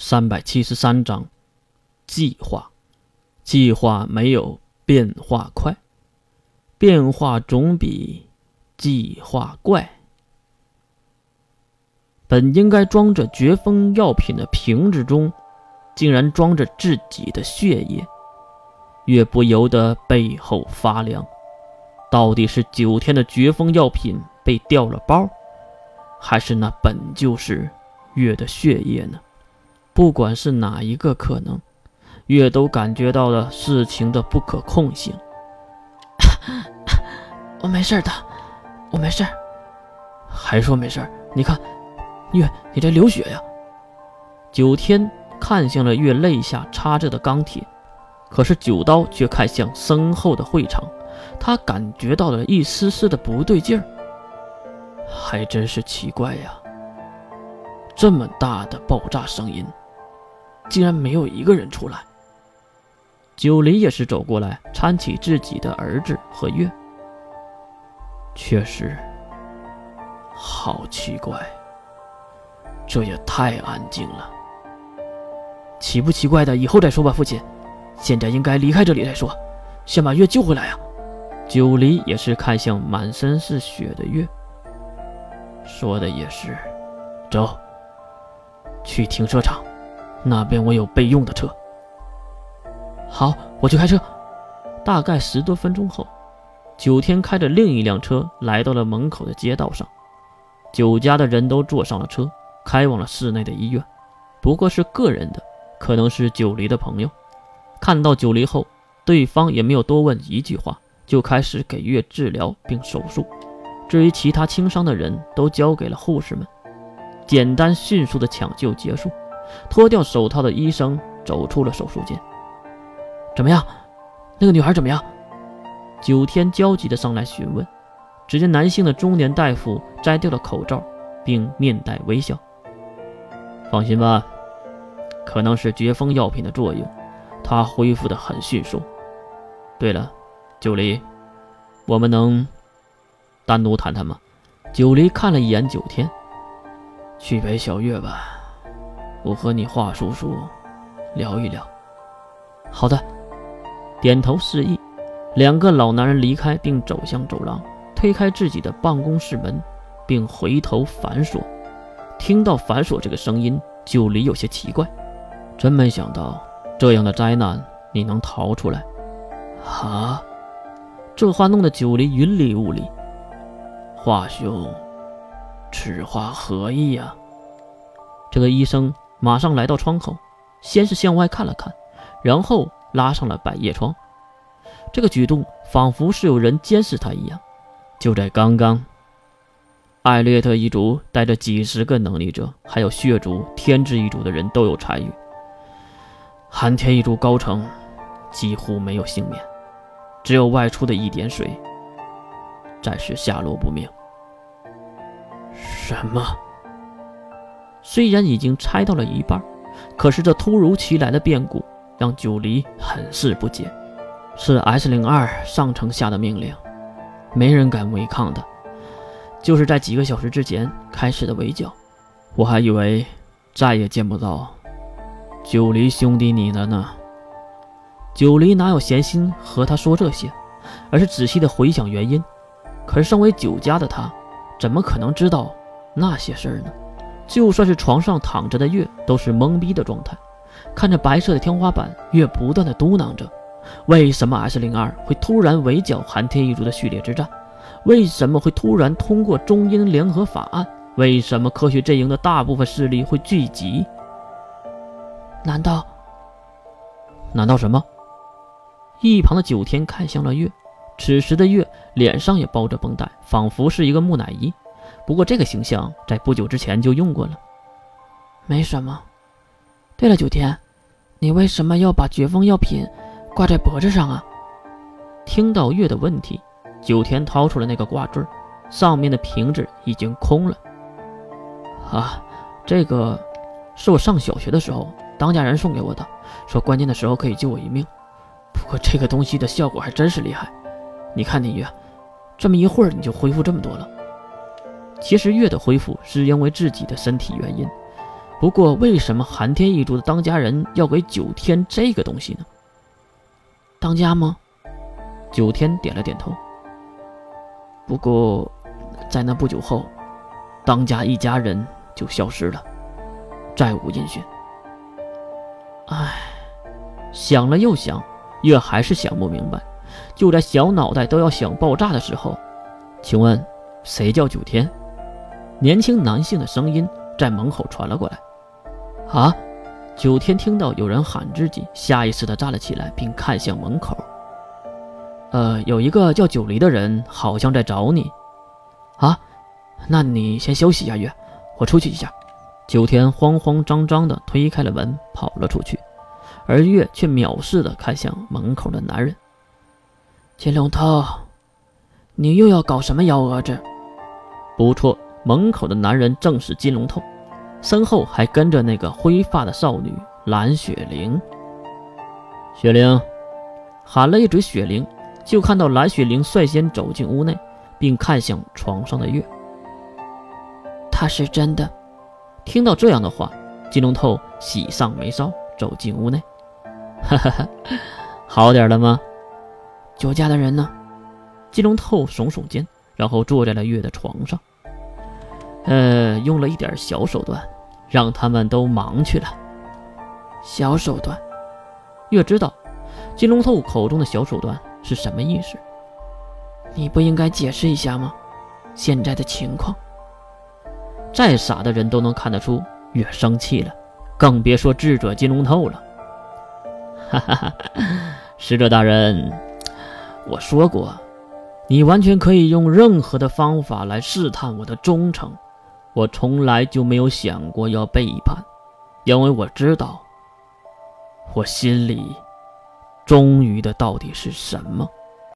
三百七十三章，计划，计划没有变化快，变化总比计划怪。本应该装着绝风药品的瓶子中，竟然装着自己的血液，月不由得背后发凉。到底是九天的绝风药品被掉了包，还是那本就是月的血液呢？不管是哪一个可能，月都感觉到了事情的不可控性。我没事的，我没事。还说没事？你看，月，你这流血呀！九天看向了月肋下插着的钢铁，可是九刀却看向身后的会场，他感觉到了一丝丝的不对劲儿。还真是奇怪呀，这么大的爆炸声音！竟然没有一个人出来。九黎也是走过来，搀起自己的儿子和月。确实，好奇怪，这也太安静了。奇不奇怪的，以后再说吧，父亲。现在应该离开这里再说，先把月救回来啊！九黎也是看向满身是血的月，说的也是，走，去停车场。那边我有备用的车。好，我去开车。大概十多分钟后，九天开着另一辆车来到了门口的街道上。九家的人都坐上了车，开往了市内的医院。不过是个人的，可能是九黎的朋友。看到九黎后，对方也没有多问一句话，就开始给月治疗并手术。至于其他轻伤的人，都交给了护士们。简单迅速的抢救结束。脱掉手套的医生走出了手术间。怎么样？那个女孩怎么样？九天焦急地上来询问。只见男性的中年大夫摘掉了口罩，并面带微笑。放心吧，可能是绝风药品的作用，她恢复得很迅速。对了，九黎，我们能单独谈谈吗？九黎看了一眼九天，去陪小月吧。我和你华叔叔，聊一聊。好的，点头示意。两个老男人离开，并走向走廊，推开自己的办公室门，并回头反锁。听到反锁这个声音，九黎有些奇怪，真没想到这样的灾难你能逃出来。啊！这话弄得九黎云里雾里。华兄，此话何意呀？这个医生。马上来到窗口，先是向外看了看，然后拉上了百叶窗。这个举动仿佛是有人监视他一样。就在刚刚，艾略特一族带着几十个能力者，还有血族、天之一族的人都有参与。寒天一族高层几乎没有幸免，只有外出的一点水，暂时下落不明。什么？虽然已经猜到了一半，可是这突如其来的变故让九黎很是不解。是 S 零二上层下的命令，没人敢违抗的。就是在几个小时之前开始的围剿，我还以为再也见不到九黎兄弟你了呢。九黎哪有闲心和他说这些，而是仔细的回想原因。可是身为九家的他，怎么可能知道那些事儿呢？就算是床上躺着的月，都是懵逼的状态，看着白色的天花板，月不断的嘟囔着：为什么 S 零二会突然围剿寒天一族的序列之战？为什么会突然通过中英联合法案？为什么科学阵营的大部分势力会聚集？难道？难道什么？一旁的九天看向了月，此时的月脸上也包着绷带，仿佛是一个木乃伊。不过这个形象在不久之前就用过了，没什么。对了，九天，你为什么要把绝风药品挂在脖子上啊？听到月的问题，九天掏出了那个挂坠，上面的瓶子已经空了。啊，这个是我上小学的时候当家人送给我的，说关键的时候可以救我一命。不过这个东西的效果还真是厉害，你看你月，这么一会儿你就恢复这么多了。其实月的恢复是因为自己的身体原因，不过，为什么寒天一族的当家人要给九天这个东西呢？当家吗？九天点了点头。不过，在那不久后，当家一家人就消失了，再无音讯。唉，想了又想，月还是想不明白。就在小脑袋都要想爆炸的时候，请问谁叫九天？年轻男性的声音在门口传了过来。啊！九天听到有人喊自己，下意识地站了起来，并看向门口。呃，有一个叫九黎的人，好像在找你。啊，那你先休息一下，月，我出去一下。九天慌慌张张地推开了门，跑了出去，而月却藐视地看向门口的男人。金龙头，你又要搞什么幺蛾子？不错，门口的男人正是金龙头。身后还跟着那个灰发的少女蓝雪玲。雪玲喊了一嘴雪玲，就看到蓝雪玲率先走进屋内，并看向床上的月。他是真的。听到这样的话，金龙透喜上眉梢，走进屋内。哈哈哈，好点了吗？酒家的人呢？金龙透耸耸肩，然后坐在了月的床上。呃，用了一点小手段，让他们都忙去了。小手段，月知道金龙透口中的小手段是什么意思。你不应该解释一下吗？现在的情况，再傻的人都能看得出月生气了，更别说智者金龙透了。哈哈哈，使者大人，我说过，你完全可以用任何的方法来试探我的忠诚。我从来就没有想过要背叛，因为我知道，我心里忠于的到底是什么。